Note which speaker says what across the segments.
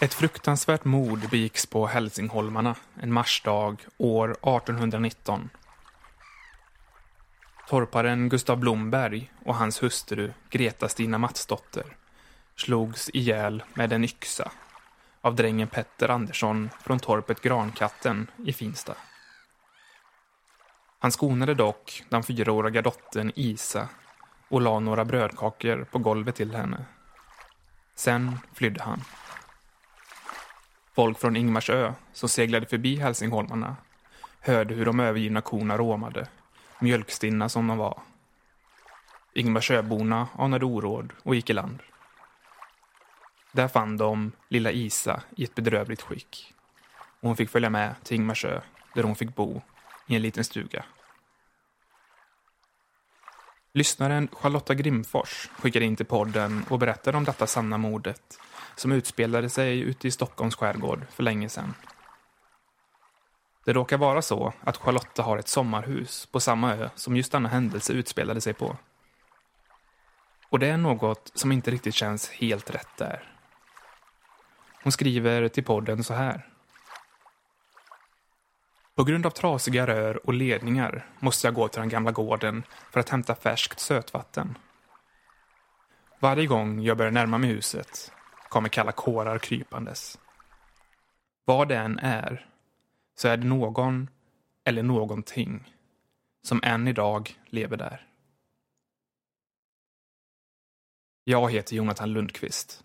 Speaker 1: Ett fruktansvärt mord begicks på Hälsingholmarna en marsdag år 1819. Torparen Gustav Blomberg och hans hustru Greta Stina Matsdotter slogs ihjäl med en yxa av drängen Petter Andersson från torpet Grankatten i Finsta. Han skonade dock den fyraåriga dottern Isa och la några brödkakor på golvet till henne. Sen flydde han. Folk från Ingmarsö som seglade förbi Hälsingholmarna hörde hur de övergivna korna råmade, mjölkstinna som de var. Ingmarsöborna anade oråd och gick i land. Där fann de lilla Isa i ett bedrövligt skick. Och hon fick följa med till Ingmarsö där hon fick bo i en liten stuga. Lyssnaren Charlotta Grimfors skickade in till podden och berättade om detta sanna mordet som utspelade sig ute i Stockholms skärgård för länge sedan. Det råkar vara så att Charlotta har ett sommarhus på samma ö som just denna händelse utspelade sig på. Och det är något som inte riktigt känns helt rätt där. Hon skriver till podden så här. På grund av trasiga rör och ledningar måste jag gå till den gamla gården för att hämta färskt sötvatten. Varje gång jag börjar närma mig huset kommer kalla kårar krypandes. Vad det än är, så är det någon eller någonting som än idag lever där. Jag heter Jonathan Lundqvist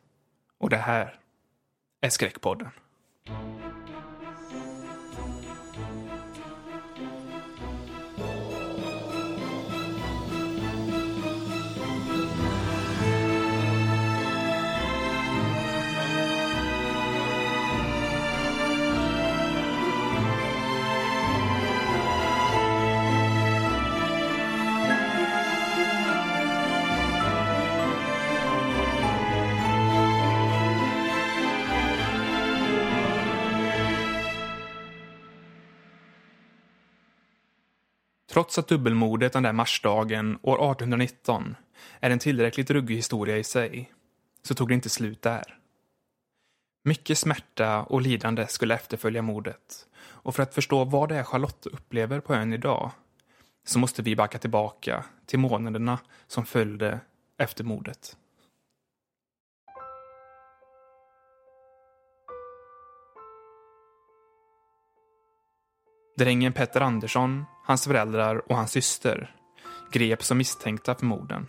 Speaker 1: och det här är Skräckpodden. Trots att dubbelmordet den där marsdagen år 1819 är en tillräckligt ruggig historia i sig, så tog det inte slut där. Mycket smärta och lidande skulle efterfölja mordet. Och för att förstå vad det är Charlotte upplever på ön idag så måste vi backa tillbaka till månaderna som följde efter mordet. Drängen Petter Andersson, hans föräldrar och hans syster greps som misstänkta för morden.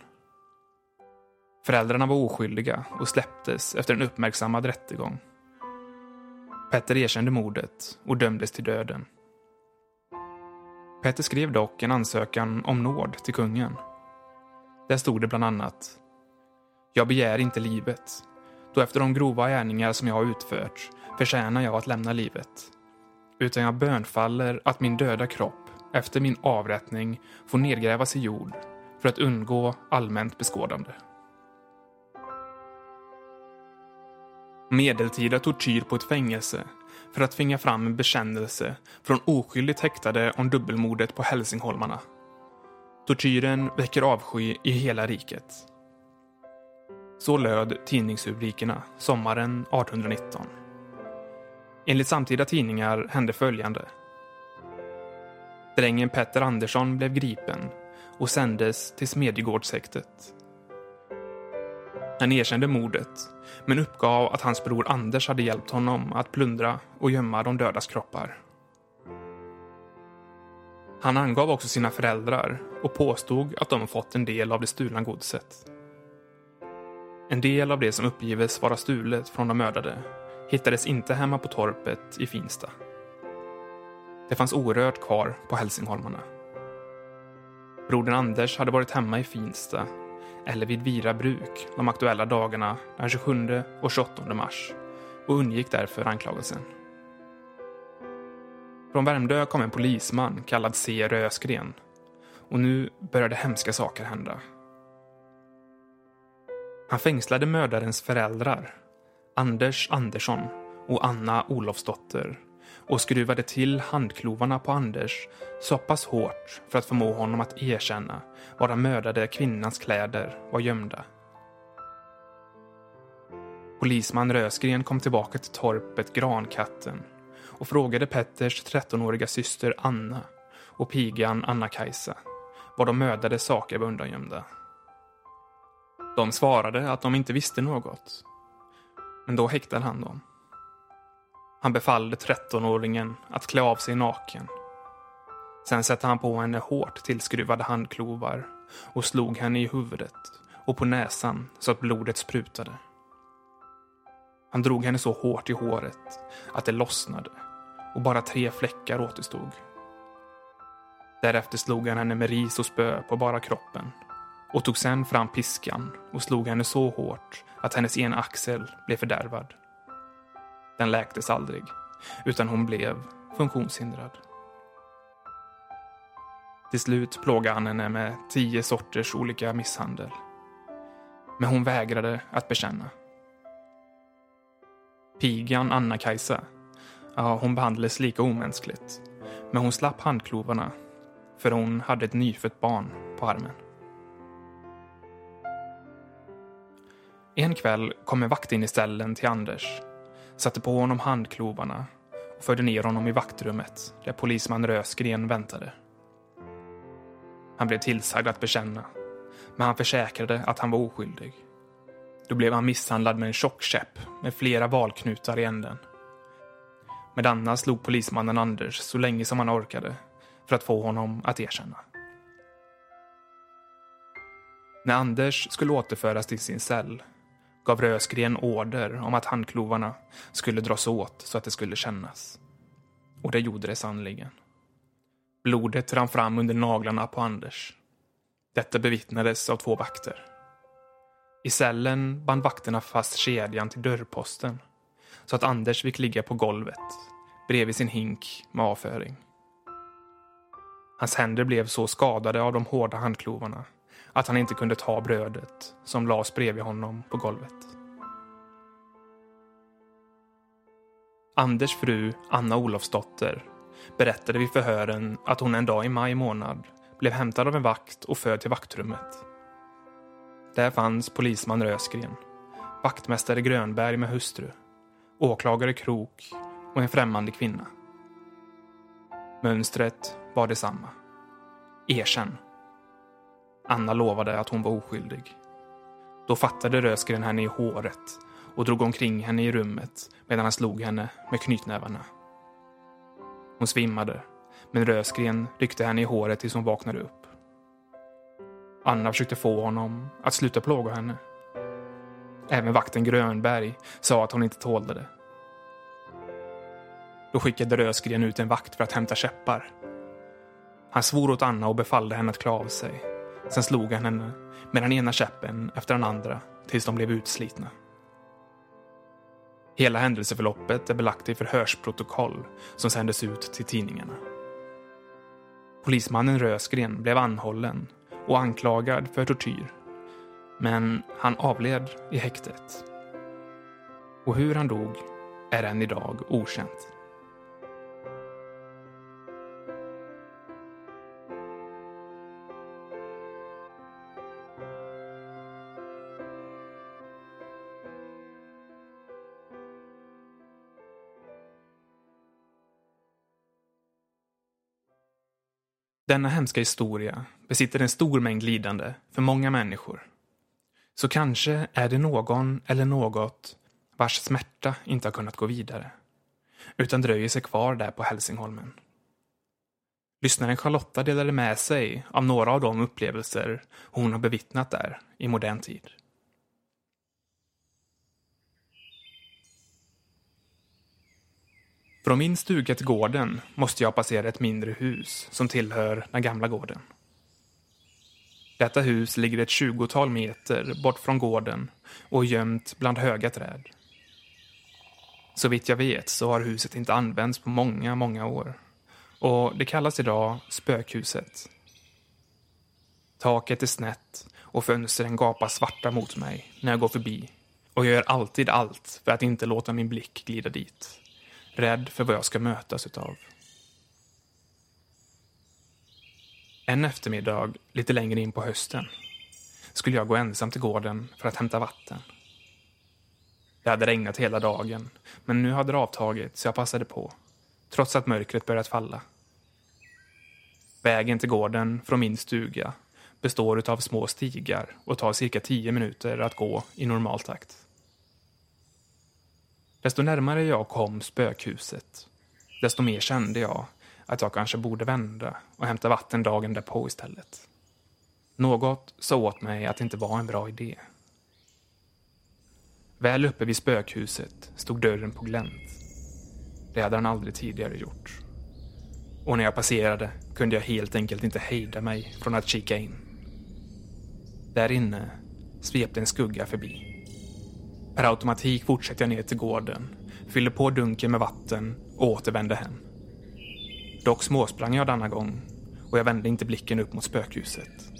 Speaker 1: Föräldrarna var oskyldiga och släpptes efter en uppmärksammad rättegång. Petter erkände mordet och dömdes till döden. Petter skrev dock en ansökan om nåd till kungen. Där stod det bland annat Jag begär inte livet, då efter de grova gärningar som jag har utfört förtjänar jag att lämna livet. Utan jag bönfaller att min döda kropp efter min avrättning får nedgrävas i jord för att undgå allmänt beskådande. Medeltida tortyr på ett fängelse för att tvinga fram en bekännelse från oskyldigt häktade om dubbelmordet på Hälsingholmarna. Tortyren väcker avsky i hela riket. Så löd tidningsrubrikerna sommaren 1819. Enligt samtida tidningar hände följande. Drängen Petter Andersson blev gripen och sändes till Smedjegårdshäktet. Han erkände mordet, men uppgav att hans bror Anders hade hjälpt honom att plundra och gömma de dödas kroppar. Han angav också sina föräldrar och påstod att de fått en del av det stulna godset. En del av det som uppgives vara stulet från de mördade hittades inte hemma på torpet i Finsta. Det fanns orört kvar på Hälsingholmarna. Brodern Anders hade varit hemma i Finsta eller vid Vira bruk de aktuella dagarna den 27 och 28 mars och undgick därför anklagelsen. Från Värmdö kom en polisman kallad C. Rösgren och nu började hemska saker hända. Han fängslade mördarens föräldrar, Anders Andersson och Anna Olofsdotter och skruvade till handklovarna på Anders så pass hårt för att förmå honom att erkänna var den mördade kvinnans kläder var gömda. Polisman Rösgren kom tillbaka till torpet Grankatten och frågade Petters 13-åriga syster Anna och pigan Anna-Kajsa var de mördade saker var undangömda. De svarade att de inte visste något. Men då häktade han dem. Han befallde 13-åringen att klä av sig naken. Sen satte han på henne hårt tillskruvade handklovar och slog henne i huvudet och på näsan så att blodet sprutade. Han drog henne så hårt i håret att det lossnade och bara tre fläckar återstod. Därefter slog han henne med ris och spö på bara kroppen och tog sen fram piskan och slog henne så hårt att hennes ena axel blev fördärvad. Den läktes aldrig, utan hon blev funktionshindrad. Till slut plågade han henne med tio sorters olika misshandel. Men hon vägrade att bekänna. Pigan Anna-Kajsa, ja, hon behandlades lika omänskligt. Men hon slapp handklovarna, för hon hade ett nyfött barn på armen. En kväll kom en vakt in i ställen till Anders, satte på honom handklovarna och förde ner honom i vaktrummet där polisman Rösgren väntade. Han blev tillsagd att bekänna, men han försäkrade att han var oskyldig. Då blev han misshandlad med en tjock käpp med flera valknutar i änden. Med denna slog polismannen Anders så länge som han orkade för att få honom att erkänna. När Anders skulle återföras till sin cell gav Rösgren order om att handklovarna skulle dras åt så att det skulle kännas. Och det gjorde det sannligen. Blodet rann fram under naglarna på Anders. Detta bevittnades av två vakter. I cellen band vakterna fast kedjan till dörrposten så att Anders fick ligga på golvet bredvid sin hink med avföring. Hans händer blev så skadade av de hårda handklovarna att han inte kunde ta brödet som lades bredvid honom på golvet. Anders fru, Anna Olofsdotter, berättade vid förhören att hon en dag i maj månad blev hämtad av en vakt och förd till vaktrummet. Där fanns polisman Rösgren, vaktmästare Grönberg med hustru, åklagare Krok och en främmande kvinna. Mönstret var detsamma. Erkänn. Anna lovade att hon var oskyldig. Då fattade Rösgren henne i håret och drog omkring henne i rummet medan han slog henne med knytnävarna. Hon svimmade, men Rösgren ryckte henne i håret tills hon vaknade upp. Anna försökte få honom att sluta plåga henne. Även vakten Grönberg sa att hon inte tålde det. Då skickade Rösgren ut en vakt för att hämta käppar. Han svor åt Anna och befallde henne att klä av sig. Sen slog han henne med den ena käppen efter den andra tills de blev utslitna. Hela händelseförloppet är belagt i förhörsprotokoll som sändes ut till tidningarna. Polismannen Rösgren blev anhållen och anklagad för tortyr. Men han avled i häktet. Och hur han dog är än idag okänt. Denna hemska historia besitter en stor mängd lidande för många människor. Så kanske är det någon eller något vars smärta inte har kunnat gå vidare, utan dröjer sig kvar där på Hälsingholmen. Lyssnaren Charlotta delade med sig av några av de upplevelser hon har bevittnat där i modern tid. Från min stuga till gården måste jag passera ett mindre hus som tillhör den gamla gården. Detta hus ligger ett tjugotal meter bort från gården och gömt bland höga träd. Så vitt jag vet så har huset inte använts på många, många år. Och det kallas idag spökhuset. Taket är snett och fönstren gapar svarta mot mig när jag går förbi. Och jag gör alltid allt för att inte låta min blick glida dit. Rädd för vad jag ska mötas utav. En eftermiddag, lite längre in på hösten, skulle jag gå ensam till gården för att hämta vatten. Det hade regnat hela dagen, men nu hade det avtagit så jag passade på, trots att mörkret börjat falla. Vägen till gården från min stuga består av små stigar och tar cirka tio minuter att gå i normal takt. Desto närmare jag kom spökhuset, desto mer kände jag att jag kanske borde vända och hämta vatten dagen därpå istället. Något sa åt mig att det inte var en bra idé. Väl uppe vid spökhuset stod dörren på glänt. Det hade han aldrig tidigare gjort. Och när jag passerade kunde jag helt enkelt inte hejda mig från att kika in. Där inne svepte en skugga förbi. Per automatik fortsätter jag ner till gården, fyller på dunken med vatten och återvänder hem. Dock småsprang jag denna gång och jag vände inte blicken upp mot spökhuset.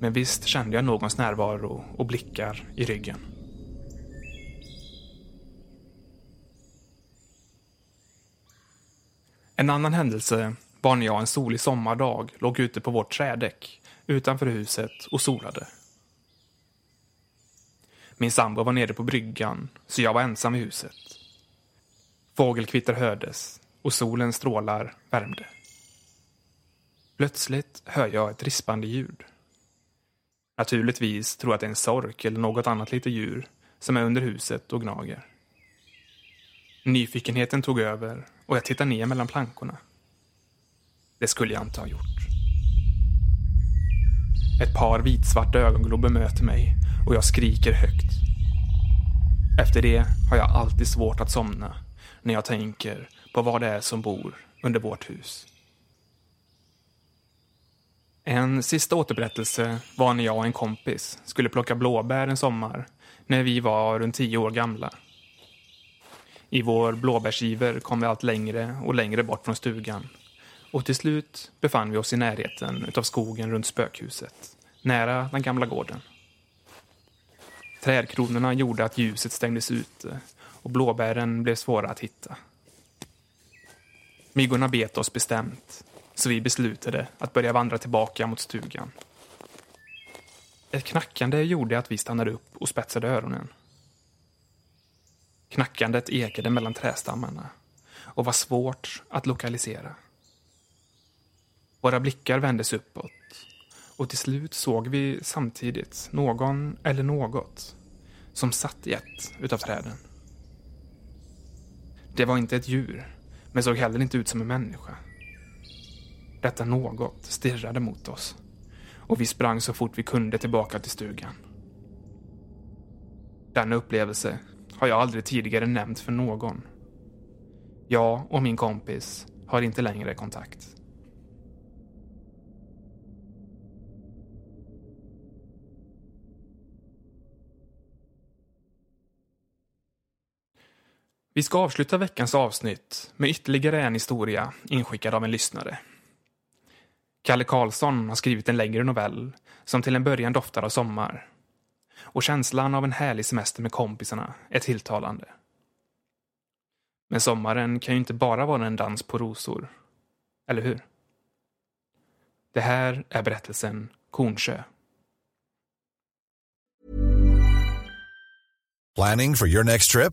Speaker 1: Men visst kände jag någons närvaro och blickar i ryggen. En annan händelse var när jag en solig sommardag låg ute på vårt trädäck utanför huset och solade. Min sambo var nere på bryggan, så jag var ensam i huset. Fågelkvitter hördes och solens strålar värmde. Plötsligt hör jag ett rispande ljud. Naturligtvis tror jag att det är en sork eller något annat litet djur som är under huset och gnager. Nyfikenheten tog över och jag tittade ner mellan plankorna. Det skulle jag inte ha gjort. Ett par vitsvarta ögonglober möter mig och jag skriker högt. Efter det har jag alltid svårt att somna när jag tänker på vad det är som bor under vårt hus. En sista återberättelse var när jag och en kompis skulle plocka blåbär en sommar när vi var runt tio år gamla. I vår blåbärsiver kom vi allt längre och längre bort från stugan. Och till slut befann vi oss i närheten av skogen runt spökhuset, nära den gamla gården. Trädkronorna gjorde att ljuset stängdes ute och blåbären blev svåra att hitta. Myggorna bet oss bestämt, så vi beslutade att börja vandra tillbaka mot stugan. Ett knackande gjorde att vi stannade upp och spetsade öronen. Knackandet ekade mellan trästammarna och var svårt att lokalisera. Våra blickar vändes uppåt och till slut såg vi samtidigt någon eller något som satt i ett utav träden. Det var inte ett djur, men såg heller inte ut som en människa. Detta något stirrade mot oss och vi sprang så fort vi kunde tillbaka till stugan. Denna upplevelse har jag aldrig tidigare nämnt för någon. Jag och min kompis har inte längre kontakt. Vi ska avsluta veckans avsnitt med ytterligare en historia inskickad av en lyssnare. Kalle Karlsson har skrivit en längre novell som till en början doftar av sommar. Och känslan av en härlig semester med kompisarna är tilltalande. Men sommaren kan ju inte bara vara en dans på rosor. Eller hur? Det här är berättelsen Kornsjö.
Speaker 2: Planning for your next trip?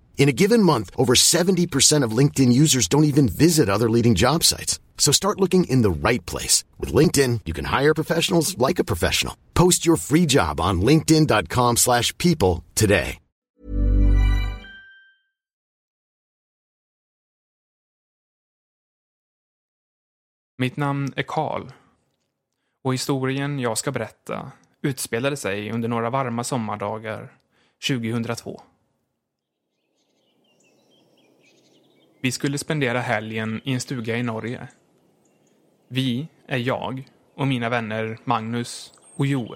Speaker 3: In a given month, over 70% of LinkedIn users don't even visit other leading job sites. So start looking in the right place. With LinkedIn, you can hire professionals like a professional. Post your free job on linkedin.com slash people today.
Speaker 1: Mitt namn är Karl. Och historien jag ska berätta utspelade sig under några varma sommardagar 2002. Vi skulle spendera helgen i en stuga i Norge. Vi är jag och mina vänner Magnus och Joe.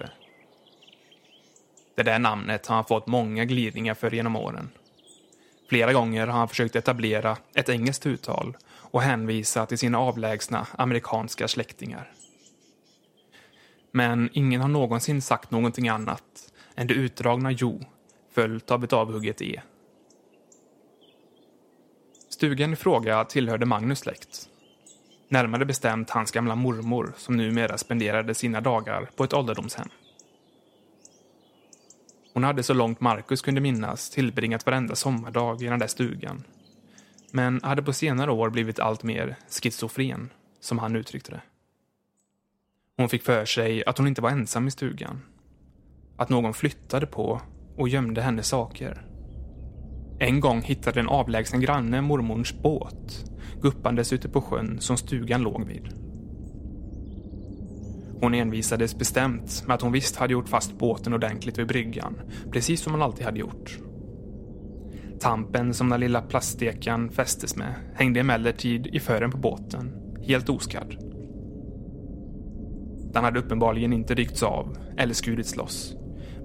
Speaker 1: Det där namnet har han fått många glidningar för genom åren. Flera gånger har han försökt etablera ett engelskt uttal och hänvisa till sina avlägsna amerikanska släktingar. Men ingen har någonsin sagt någonting annat än det utdragna Jo följt av ett avhugget E. Stugan i fråga tillhörde Magnus släkt. Närmare bestämt hans gamla mormor som numera spenderade sina dagar på ett ålderdomshem. Hon hade så långt Marcus kunde minnas tillbringat varenda sommardag i den där stugan. Men hade på senare år blivit allt mer schizofren, som han uttryckte det. Hon fick för sig att hon inte var ensam i stugan. Att någon flyttade på och gömde hennes saker. En gång hittade en avlägsen granne mormorns båt guppandes ute på sjön som stugan låg vid. Hon envisades bestämt med att hon visst hade gjort fast båten ordentligt vid bryggan, precis som hon alltid hade gjort. Tampen som den lilla plaststekan fästes med hängde emellertid i fören på båten, helt oskadd. Den hade uppenbarligen inte ryckts av eller skurits loss,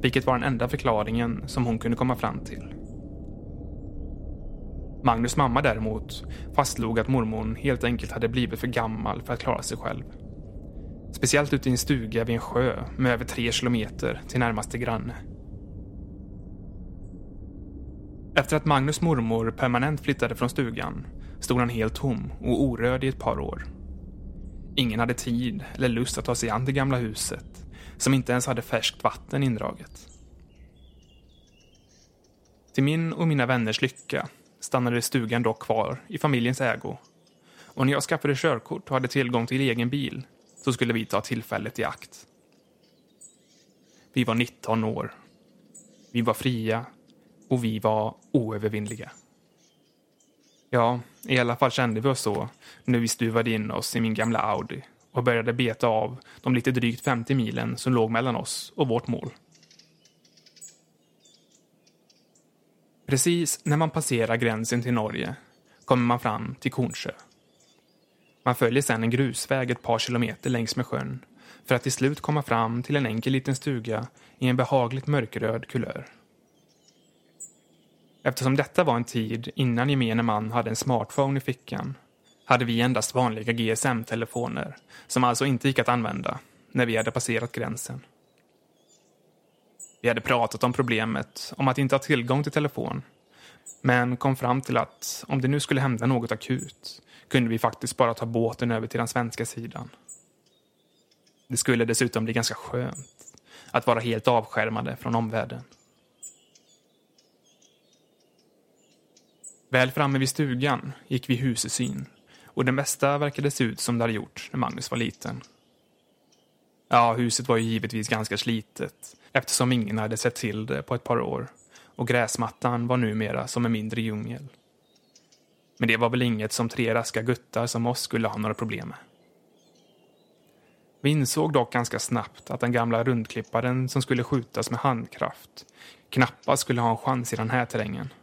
Speaker 1: vilket var den enda förklaringen som hon kunde komma fram till. Magnus mamma däremot fastslog att mormor helt enkelt hade blivit för gammal för att klara sig själv. Speciellt ute i en stuga vid en sjö med över tre kilometer till närmaste granne. Efter att Magnus mormor permanent flyttade från stugan stod han helt tom och orörd i ett par år. Ingen hade tid eller lust att ta sig an det gamla huset som inte ens hade färskt vatten indraget. Till min och mina vänners lycka stannade stugan dock kvar i familjens ägo. Och när jag skaffade körkort och hade tillgång till egen bil så skulle vi ta tillfället i akt. Vi var 19 år. Vi var fria och vi var oövervinnliga. Ja, i alla fall kände vi oss så när vi stuvade in oss i min gamla Audi och började beta av de lite drygt 50 milen som låg mellan oss och vårt mål. Precis när man passerar gränsen till Norge kommer man fram till Kornsjö. Man följer sedan en grusväg ett par kilometer längs med sjön för att till slut komma fram till en enkel liten stuga i en behagligt mörkröd kulör. Eftersom detta var en tid innan gemene man hade en smartphone i fickan hade vi endast vanliga GSM-telefoner som alltså inte gick att använda när vi hade passerat gränsen. Vi hade pratat om problemet, om att inte ha tillgång till telefon. Men kom fram till att om det nu skulle hända något akut kunde vi faktiskt bara ta båten över till den svenska sidan. Det skulle dessutom bli ganska skönt att vara helt avskärmade från omvärlden. Väl framme vid stugan gick vi husesyn och det mesta verkade se ut som det hade gjort när Magnus var liten. Ja, huset var ju givetvis ganska slitet eftersom ingen hade sett till det på ett par år och gräsmattan var numera som en mindre djungel. Men det var väl inget som tre raska guttar som oss skulle ha några problem med. Vi insåg dock ganska snabbt att den gamla rundklipparen som skulle skjutas med handkraft knappast skulle ha en chans i den här terrängen.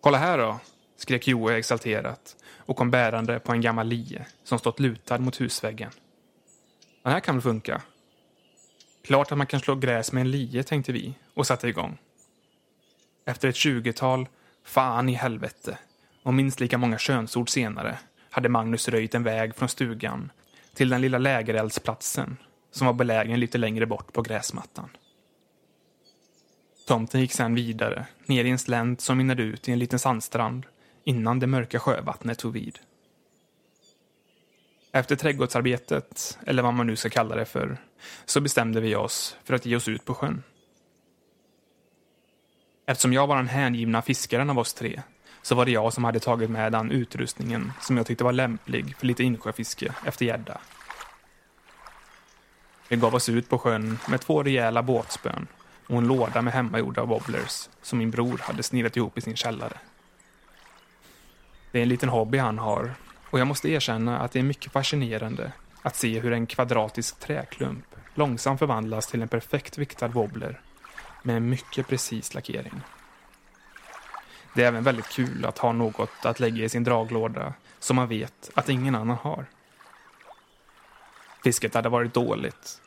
Speaker 1: Kolla här då, skrek Joe exalterat och kom bärande på en gammal lie som stått lutad mot husväggen. Den här kan väl funka? Klart att man kan slå gräs med en lie, tänkte vi och satte igång. Efter ett tjugotal fan i helvete och minst lika många könsord senare hade Magnus röjt en väg från stugan till den lilla lägereldsplatsen som var belägen lite längre bort på gräsmattan. Tomten gick sedan vidare, ner i en slänt som mynnade ut i en liten sandstrand innan det mörka sjövattnet tog vid. Efter trädgårdsarbetet, eller vad man nu ska kalla det för, så bestämde vi oss för att ge oss ut på sjön. Eftersom jag var den hängivna fiskaren av oss tre så var det jag som hade tagit med den utrustningen som jag tyckte var lämplig för lite insjöfiske efter gädda. Vi gav oss ut på sjön med två rejäla båtspön och en låda med hemmagjorda wobblers som min bror hade snidat ihop i sin källare. Det är en liten hobby han har och jag måste erkänna att det är mycket fascinerande att se hur en kvadratisk träklump långsamt förvandlas till en perfekt viktad wobbler med en mycket precis lackering. Det är även väldigt kul att ha något att lägga i sin draglåda som man vet att ingen annan har. Fisket hade varit dåligt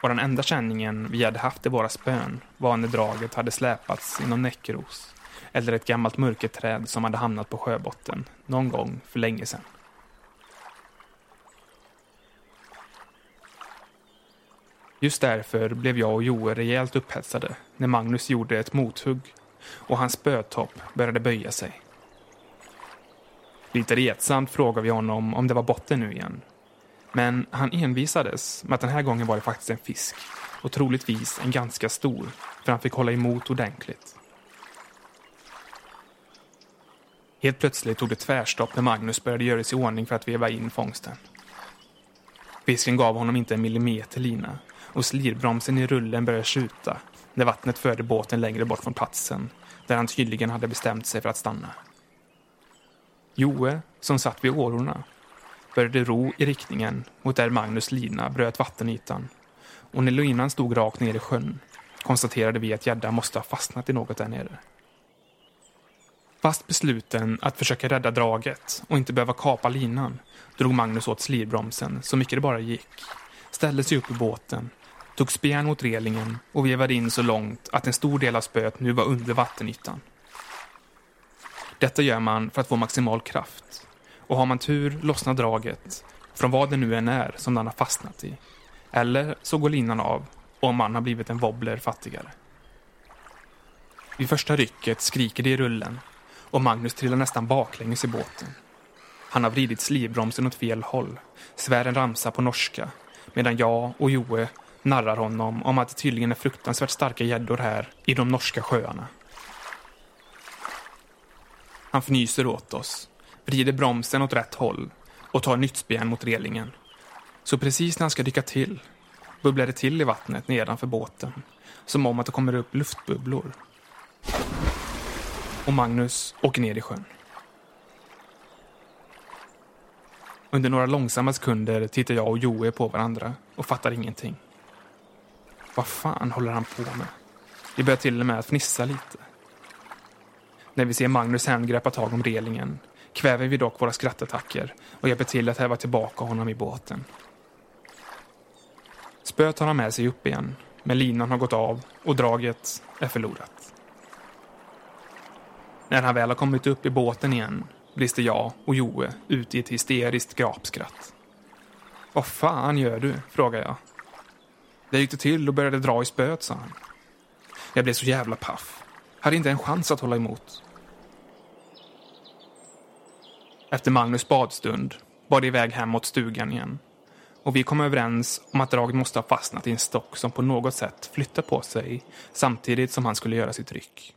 Speaker 1: och den enda känningen vi hade haft i våra spön var när draget hade släpats i någon näckros eller ett gammalt mörkerträd som hade hamnat på sjöbotten någon gång för länge sedan. Just därför blev jag och Joel rejält upphetsade när Magnus gjorde ett mothugg och hans spötopp började böja sig. Lite retsamt frågade vi honom om det var botten nu igen. Men han envisades med att den här gången var det faktiskt en fisk och troligtvis en ganska stor för han fick hålla emot ordentligt. Helt plötsligt tog det tvärstopp när Magnus började göra sig i ordning för att veva in fångsten. Fisken gav honom inte en millimeter lina och slirbromsen i rullen började skjuta när vattnet förde båten längre bort från platsen där han tydligen hade bestämt sig för att stanna. Joe, som satt vid årorna, började ro i riktningen mot där Magnus lina bröt vattenytan och när linan stod rakt ner i sjön konstaterade vi att gäddan måste ha fastnat i något där nere. Fast besluten att försöka rädda draget och inte behöva kapa linan drog Magnus åt slirbromsen så mycket det bara gick, ställde sig upp i båten tog spjärn mot relingen och vevade in så långt att en stor del av spöet nu var under vattenytan. Detta gör man för att få maximal kraft. Och har man tur lossnar draget från vad det nu än är som den har fastnat i. Eller så går linan av och man har blivit en wobbler fattigare. Vid första rycket skriker det i rullen och Magnus trillar nästan baklänges i båten. Han har vridit slivbromsen åt fel håll, svär en ramsa på norska, medan jag och Joe narrar honom om att det tydligen är fruktansvärt starka gäddor här i de norska sjöarna. Han fnyser åt oss, vrider bromsen åt rätt håll och tar nytt spjärn mot relingen. Så precis när han ska dyka till bubblar det till i vattnet nedanför båten, som om att det kommer upp luftbubblor. Och Magnus åker ner i sjön. Under några långsamma sekunder tittar jag och Joe på varandra och fattar ingenting. Vad fan håller han på med? Vi börjar till och med att fnissa lite. När vi ser Magnus hand greppa tag om relingen kväver vi dock våra skrattattacker och hjälper till att häva tillbaka honom i båten. Spöet tar han med sig upp igen, men linan har gått av och draget är förlorat. När han väl har kommit upp i båten igen brister jag och Joe ut i ett hysteriskt gapskratt. Vad fan gör du? frågar jag Det gick det till och började dra i spöet, sa han. Jag blev så jävla paff. Hade inte en chans att hålla emot. Efter Magnus badstund bar det iväg hem mot stugan igen. Och vi kom överens om att draget måste ha fastnat i en stock som på något sätt flyttade på sig samtidigt som han skulle göra sitt ryck.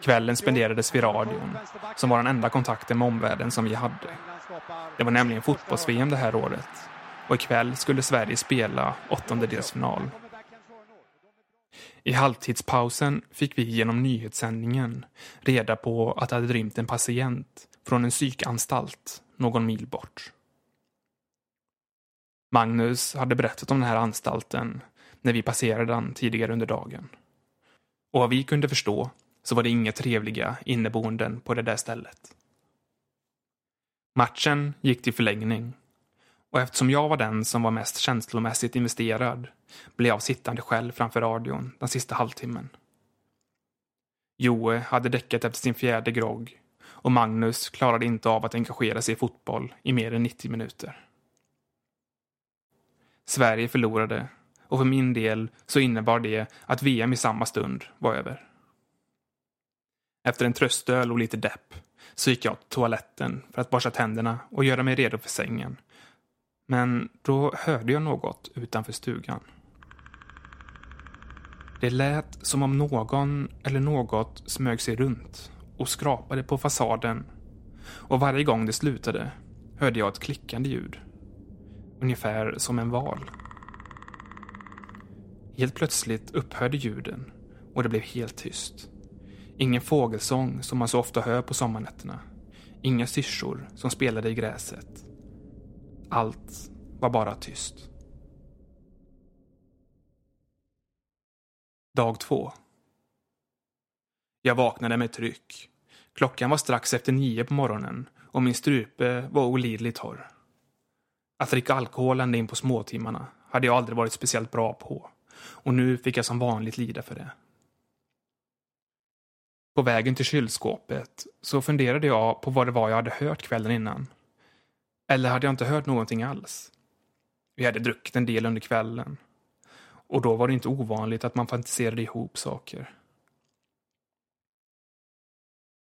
Speaker 1: Kvällen spenderades vid radion, som var den enda kontakten med omvärlden som vi hade. Det var nämligen fotbolls-VM det här året. Och ikväll skulle Sverige spela åttondedelsfinal. I halvtidspausen fick vi genom nyhetssändningen reda på att det hade rymt en patient från en psykanstalt någon mil bort. Magnus hade berättat om den här anstalten när vi passerade den tidigare under dagen. Och vad vi kunde förstå så var det inga trevliga inneboenden på det där stället. Matchen gick till förlängning och eftersom jag var den som var mest känslomässigt investerad blev jag sittande själv framför radion den sista halvtimmen. Joe hade däckat efter sin fjärde grogg och Magnus klarade inte av att engagera sig i fotboll i mer än 90 minuter. Sverige förlorade och för min del så innebar det att VM i samma stund var över. Efter en tröstöl och lite depp så gick jag till toaletten för att borsta tänderna och göra mig redo för sängen. Men då hörde jag något utanför stugan. Det lät som om någon eller något smög sig runt och skrapade på fasaden och varje gång det slutade hörde jag ett klickande ljud. Ungefär som en val. Helt plötsligt upphörde ljuden och det blev helt tyst. Ingen fågelsång som man så ofta hör på sommarnätterna. Inga syrsor som spelade i gräset. Allt var bara tyst. Dag två. Jag vaknade med tryck. Klockan var strax efter nio på morgonen och min strupe var olidligt torr. Att dricka alkohol ända in på småtimmarna hade jag aldrig varit speciellt bra på och nu fick jag som vanligt lida för det. På vägen till kylskåpet så funderade jag på vad det var jag hade hört kvällen innan. Eller hade jag inte hört någonting alls? Vi hade druckit en del under kvällen. Och då var det inte ovanligt att man fantiserade ihop saker.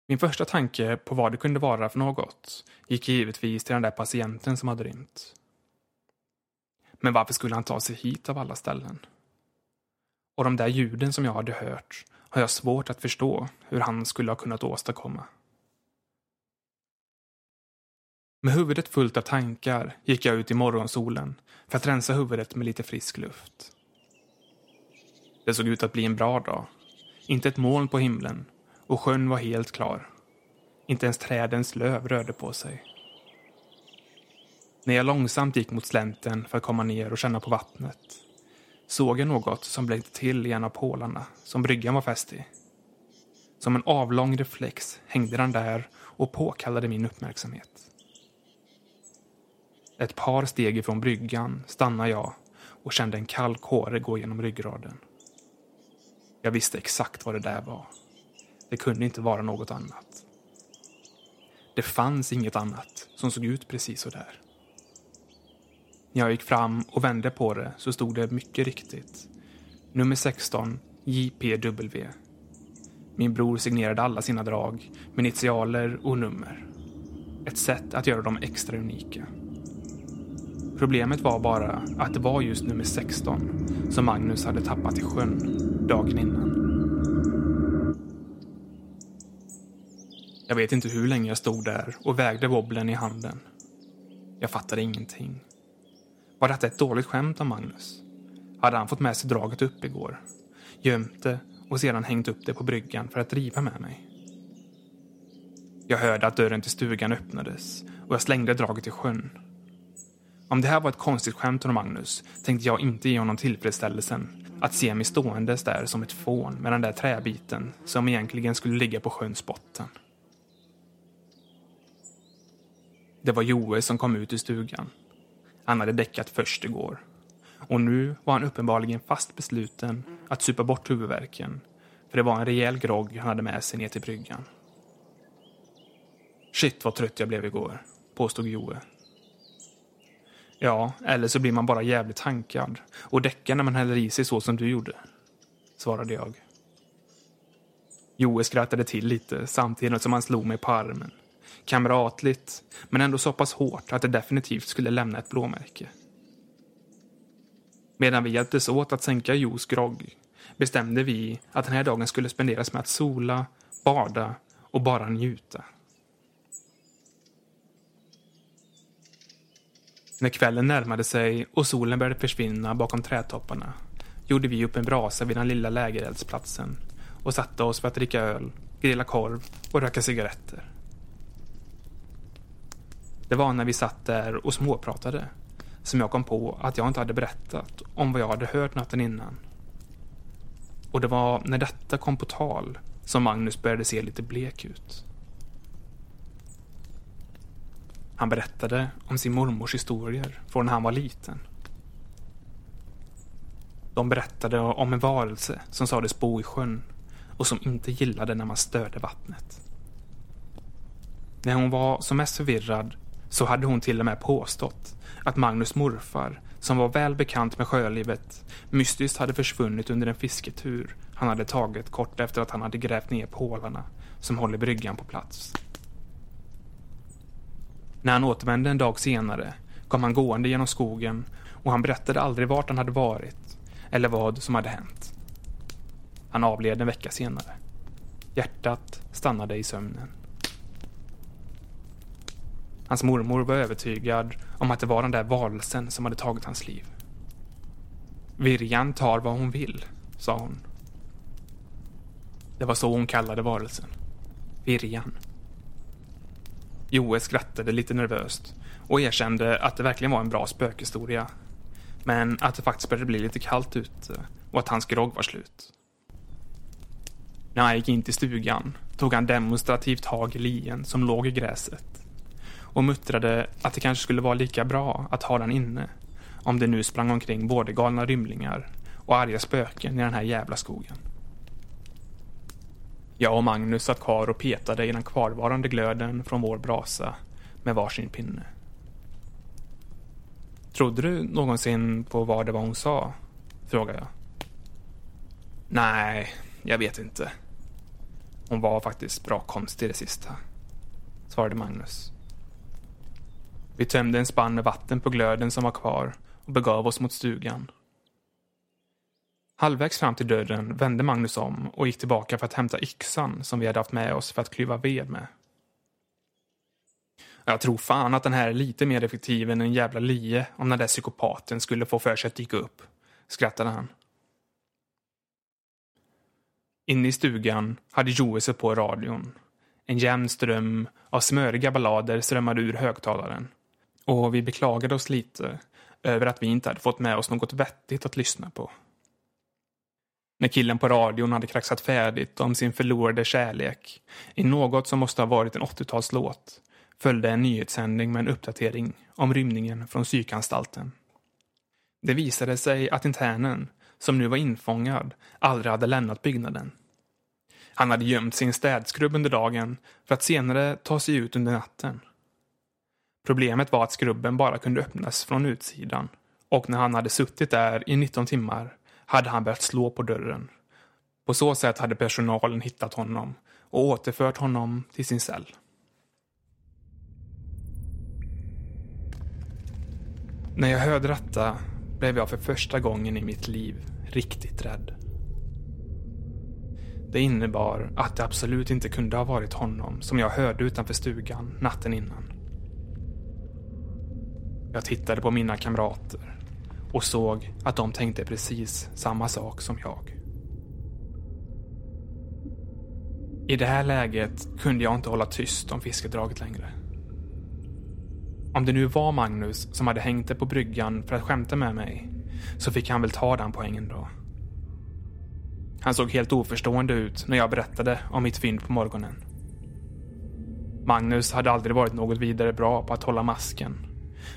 Speaker 1: Min första tanke på vad det kunde vara för något gick givetvis till den där patienten som hade rymt. Men varför skulle han ta sig hit av alla ställen? Och de där ljuden som jag hade hört har jag svårt att förstå hur han skulle ha kunnat åstadkomma. Med huvudet fullt av tankar gick jag ut i morgonsolen för att rensa huvudet med lite frisk luft. Det såg ut att bli en bra dag. Inte ett moln på himlen och sjön var helt klar. Inte ens trädens löv rörde på sig. När jag långsamt gick mot slänten för att komma ner och känna på vattnet såg jag något som blänkte till i en av pålarna som bryggan var fäst i. Som en avlång reflex hängde den där och påkallade min uppmärksamhet. Ett par steg ifrån bryggan stannade jag och kände en kall kåre gå genom ryggraden. Jag visste exakt vad det där var. Det kunde inte vara något annat. Det fanns inget annat som såg ut precis så där. När jag gick fram och vände på det så stod det mycket riktigt. Nummer 16, JPW. Min bror signerade alla sina drag med initialer och nummer. Ett sätt att göra dem extra unika. Problemet var bara att det var just nummer 16 som Magnus hade tappat i sjön dagen innan. Jag vet inte hur länge jag stod där och vägde wobblen i handen. Jag fattade ingenting. Var detta ett dåligt skämt av Magnus? Hade han fått med sig draget upp igår? Gömt det och sedan hängt upp det på bryggan för att driva med mig? Jag hörde att dörren till stugan öppnades och jag slängde draget i sjön. Om det här var ett konstigt skämt från Magnus tänkte jag inte ge honom tillfredsställelsen att se mig ståendes där som ett fån med den där träbiten som egentligen skulle ligga på sjöns botten. Det var Joel som kom ut ur stugan. Han hade däckat först igår. Och nu var han uppenbarligen fast besluten att supa bort huvudvärken. För det var en rejäl grogg han hade med sig ner till bryggan. Shit vad trött jag blev igår, påstod Joe. Ja, eller så blir man bara jävligt tankad och däckar när man häller i sig så som du gjorde, svarade jag. Joe skrattade till lite samtidigt som han slog mig på armen kamratligt, men ändå så pass hårt att det definitivt skulle lämna ett blåmärke. Medan vi hjälptes åt att sänka Jos grogg bestämde vi att den här dagen skulle spenderas med att sola, bada och bara njuta. När kvällen närmade sig och solen började försvinna bakom trädtopparna gjorde vi upp en brasa vid den lilla lägereldsplatsen och satte oss för att dricka öl, grilla korv och röka cigaretter. Det var när vi satt där och småpratade som jag kom på att jag inte hade berättat om vad jag hade hört natten innan. Och det var när detta kom på tal som Magnus började se lite blek ut. Han berättade om sin mormors historier från när han var liten. De berättade om en varelse som sades bo i sjön och som inte gillade när man störde vattnet. När hon var som mest förvirrad så hade hon till och med påstått att Magnus morfar, som var väl bekant med sjölivet, mystiskt hade försvunnit under en fisketur han hade tagit kort efter att han hade grävt ner pålarna som håller bryggan på plats. När han återvände en dag senare kom han gående genom skogen och han berättade aldrig vart han hade varit eller vad som hade hänt. Han avled en vecka senare. Hjärtat stannade i sömnen. Hans mormor var övertygad om att det var den där varelsen som hade tagit hans liv. Virjan tar vad hon vill, sa hon. Det var så hon kallade varelsen. Virjan. Joe skrattade lite nervöst och erkände att det verkligen var en bra spökhistoria. Men att det faktiskt började bli lite kallt ute och att hans grogg var slut. När han gick in till stugan tog han demonstrativt tag i lien som låg i gräset och muttrade att det kanske skulle vara lika bra att ha den inne om det nu sprang omkring både galna rymlingar och arga spöken i den här jävla skogen. Jag och Magnus satt kvar och petade i den kvarvarande glöden från vår brasa med varsin pinne. Trodde du någonsin på vad det var hon sa? frågade jag. Nej, jag vet inte. Hon var faktiskt bra konstig det sista, svarade Magnus. Vi tömde en spann med vatten på glöden som var kvar och begav oss mot stugan. Halvvägs fram till dörren vände Magnus om och gick tillbaka för att hämta yxan som vi hade haft med oss för att klyva ved med. Jag tror fan att den här är lite mer effektiv än en jävla lie om den där psykopaten skulle få för sig att dyka upp, skrattade han. Inne i stugan hade Joe sig på radion. En jämn ström av smöriga ballader strömmade ur högtalaren. Och vi beklagade oss lite över att vi inte hade fått med oss något vettigt att lyssna på. När killen på radion hade kraxat färdigt om sin förlorade kärlek i något som måste ha varit en 80-talslåt följde en nyhetssändning med en uppdatering om rymningen från psykanstalten. Det visade sig att internen, som nu var infångad, aldrig hade lämnat byggnaden. Han hade gömt sin städskrubb under dagen för att senare ta sig ut under natten. Problemet var att skrubben bara kunde öppnas från utsidan och när han hade suttit där i 19 timmar hade han börjat slå på dörren. På så sätt hade personalen hittat honom och återfört honom till sin cell. När jag hörde detta blev jag för första gången i mitt liv riktigt rädd. Det innebar att det absolut inte kunde ha varit honom som jag hörde utanför stugan natten innan. Jag tittade på mina kamrater och såg att de tänkte precis samma sak som jag. I det här läget kunde jag inte hålla tyst om fiskedraget längre. Om det nu var Magnus som hade hängt det på bryggan för att skämta med mig så fick han väl ta den poängen då. Han såg helt oförstående ut när jag berättade om mitt fynd på morgonen. Magnus hade aldrig varit något vidare bra på att hålla masken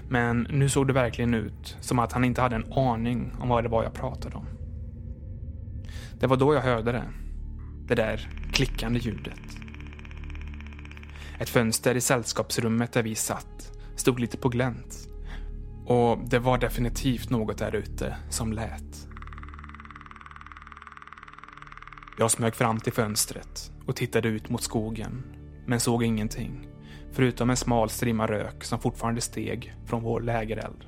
Speaker 1: men nu såg det verkligen ut som att han inte hade en aning om vad det var jag pratade om. Det var då jag hörde det. Det där klickande ljudet. Ett fönster i sällskapsrummet där vi satt stod lite på glänt. Och det var definitivt något där ute som lät. Jag smög fram till fönstret och tittade ut mot skogen, men såg ingenting förutom en smal strimma rök som fortfarande steg från vår lägereld.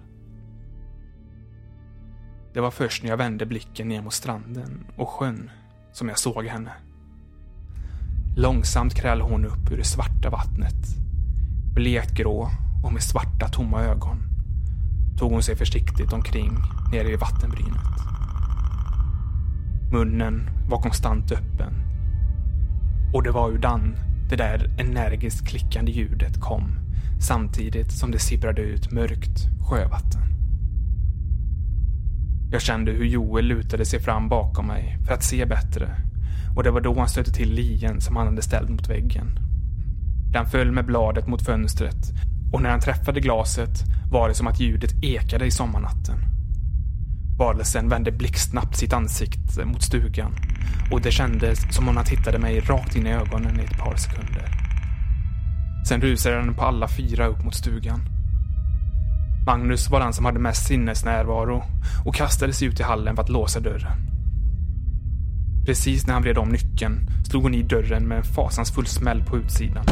Speaker 1: Det var först när jag vände blicken ner mot stranden och sjön som jag såg henne. Långsamt krälade hon upp ur det svarta vattnet. Blekt grå och med svarta tomma ögon tog hon sig försiktigt omkring nere i vattenbrynet. Munnen var konstant öppen. Och det var ur den det där energiskt klickande ljudet kom samtidigt som det sipprade ut mörkt sjövatten. Jag kände hur Joel lutade sig fram bakom mig för att se bättre och det var då han stötte till lien som han hade ställt mot väggen. Den föll med bladet mot fönstret och när han träffade glaset var det som att ljudet ekade i sommarnatten. Varelsen vände blixtsnabbt sitt ansikte mot stugan och det kändes som om han tittade mig rakt in i ögonen i ett par sekunder. Sen rusade den på alla fyra upp mot stugan. Magnus var den som hade mest sinnesnärvaro och kastade sig ut i hallen för att låsa dörren. Precis när han vred om nyckeln slog hon i dörren med en fasansfull smäll på utsidan.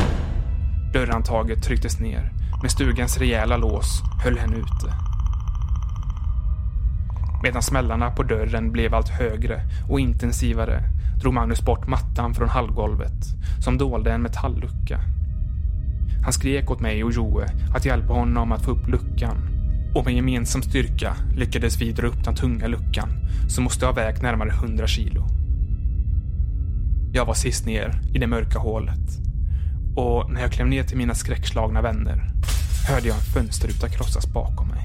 Speaker 1: Dörrhandtaget trycktes ner, men stugans rejäla lås höll henne ute. Medan smällarna på dörren blev allt högre och intensivare drog Magnus bort mattan från hallgolvet som dolde en metalllucka. Han skrek åt mig och Joe att hjälpa honom att få upp luckan och med gemensam styrka lyckades vi dra upp den tunga luckan som måste ha vägt närmare 100 kilo. Jag var sist ner i det mörka hålet och när jag klev ner till mina skräckslagna vänner hörde jag en fönsterruta krossas bakom mig.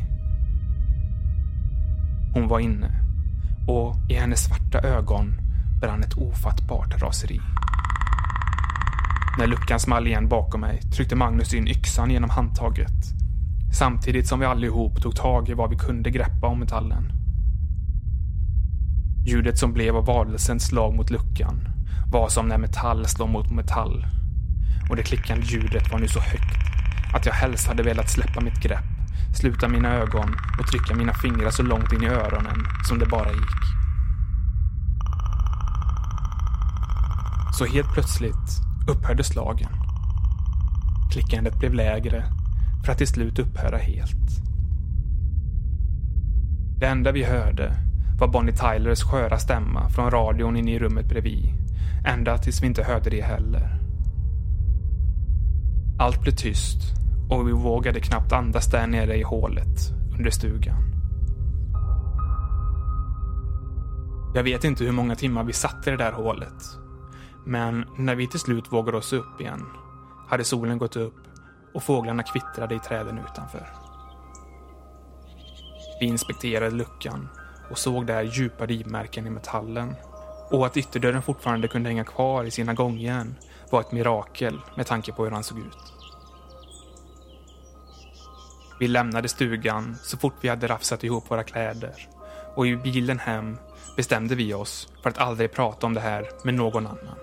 Speaker 1: Hon var inne och i hennes svarta ögon brann ett ofattbart raseri. När luckan small igen bakom mig tryckte Magnus in yxan genom handtaget samtidigt som vi allihop tog tag i vad vi kunde greppa om metallen. Ljudet som blev av varelsens slag mot luckan var som när metall slår mot metall och det klickande ljudet var nu så högt att jag helst hade velat släppa mitt grepp, sluta mina ögon och trycka mina fingrar så långt in i öronen som det bara gick. Så helt plötsligt upphörde slagen. Klickandet blev lägre för att till slut upphöra helt. Det enda vi hörde var Bonnie Tylers sköra stämma från radion inne i rummet bredvid. Ända tills vi inte hörde det heller. Allt blev tyst och vi vågade knappt andas där nere i hålet under stugan. Jag vet inte hur många timmar vi satt i det där hålet. Men när vi till slut vågade oss upp igen hade solen gått upp och fåglarna kvittrade i träden utanför. Vi inspekterade luckan och såg där djupa rivmärken i metallen. Och att ytterdörren fortfarande kunde hänga kvar i sina gångjärn var ett mirakel med tanke på hur han såg ut. Vi lämnade stugan så fort vi hade rafsat ihop våra kläder och i bilen hem bestämde vi oss för att aldrig prata om det här med någon annan.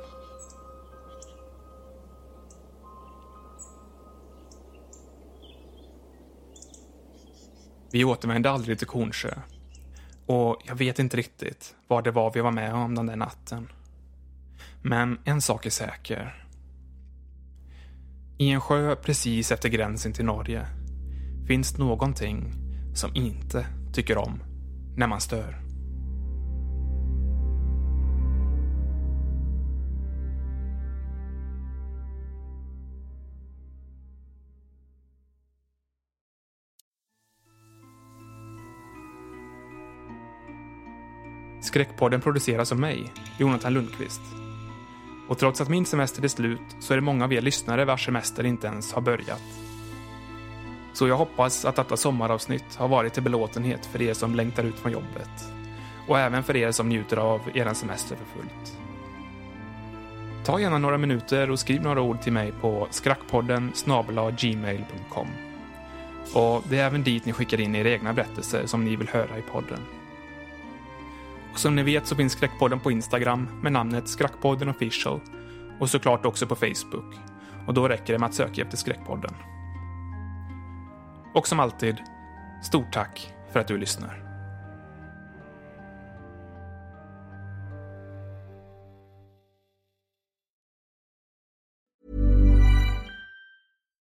Speaker 1: Vi återvände aldrig till Kornsjö. Och jag vet inte riktigt vad det var vi var med om den där natten. Men en sak är säker. I en sjö precis efter gränsen till Norge finns någonting som inte tycker om när man stör. Skräckpodden produceras av mig, Jonathan Lundqvist. Och trots att min semester är slut så är det många av er lyssnare vars semester inte ens har börjat. Så jag hoppas att detta sommaravsnitt har varit till belåtenhet för er som längtar ut från jobbet. Och även för er som njuter av er semester för fullt. Ta gärna några minuter och skriv några ord till mig på skrackpodden gmail.com. Och det är även dit ni skickar in era egna berättelser som ni vill höra i podden. Och som ni vet så finns Skräckpodden på Instagram med namnet Skräckpodden official och såklart också på Facebook. Och då räcker det med att söka efter Skräckpodden. Och som alltid, stort tack för att du lyssnar.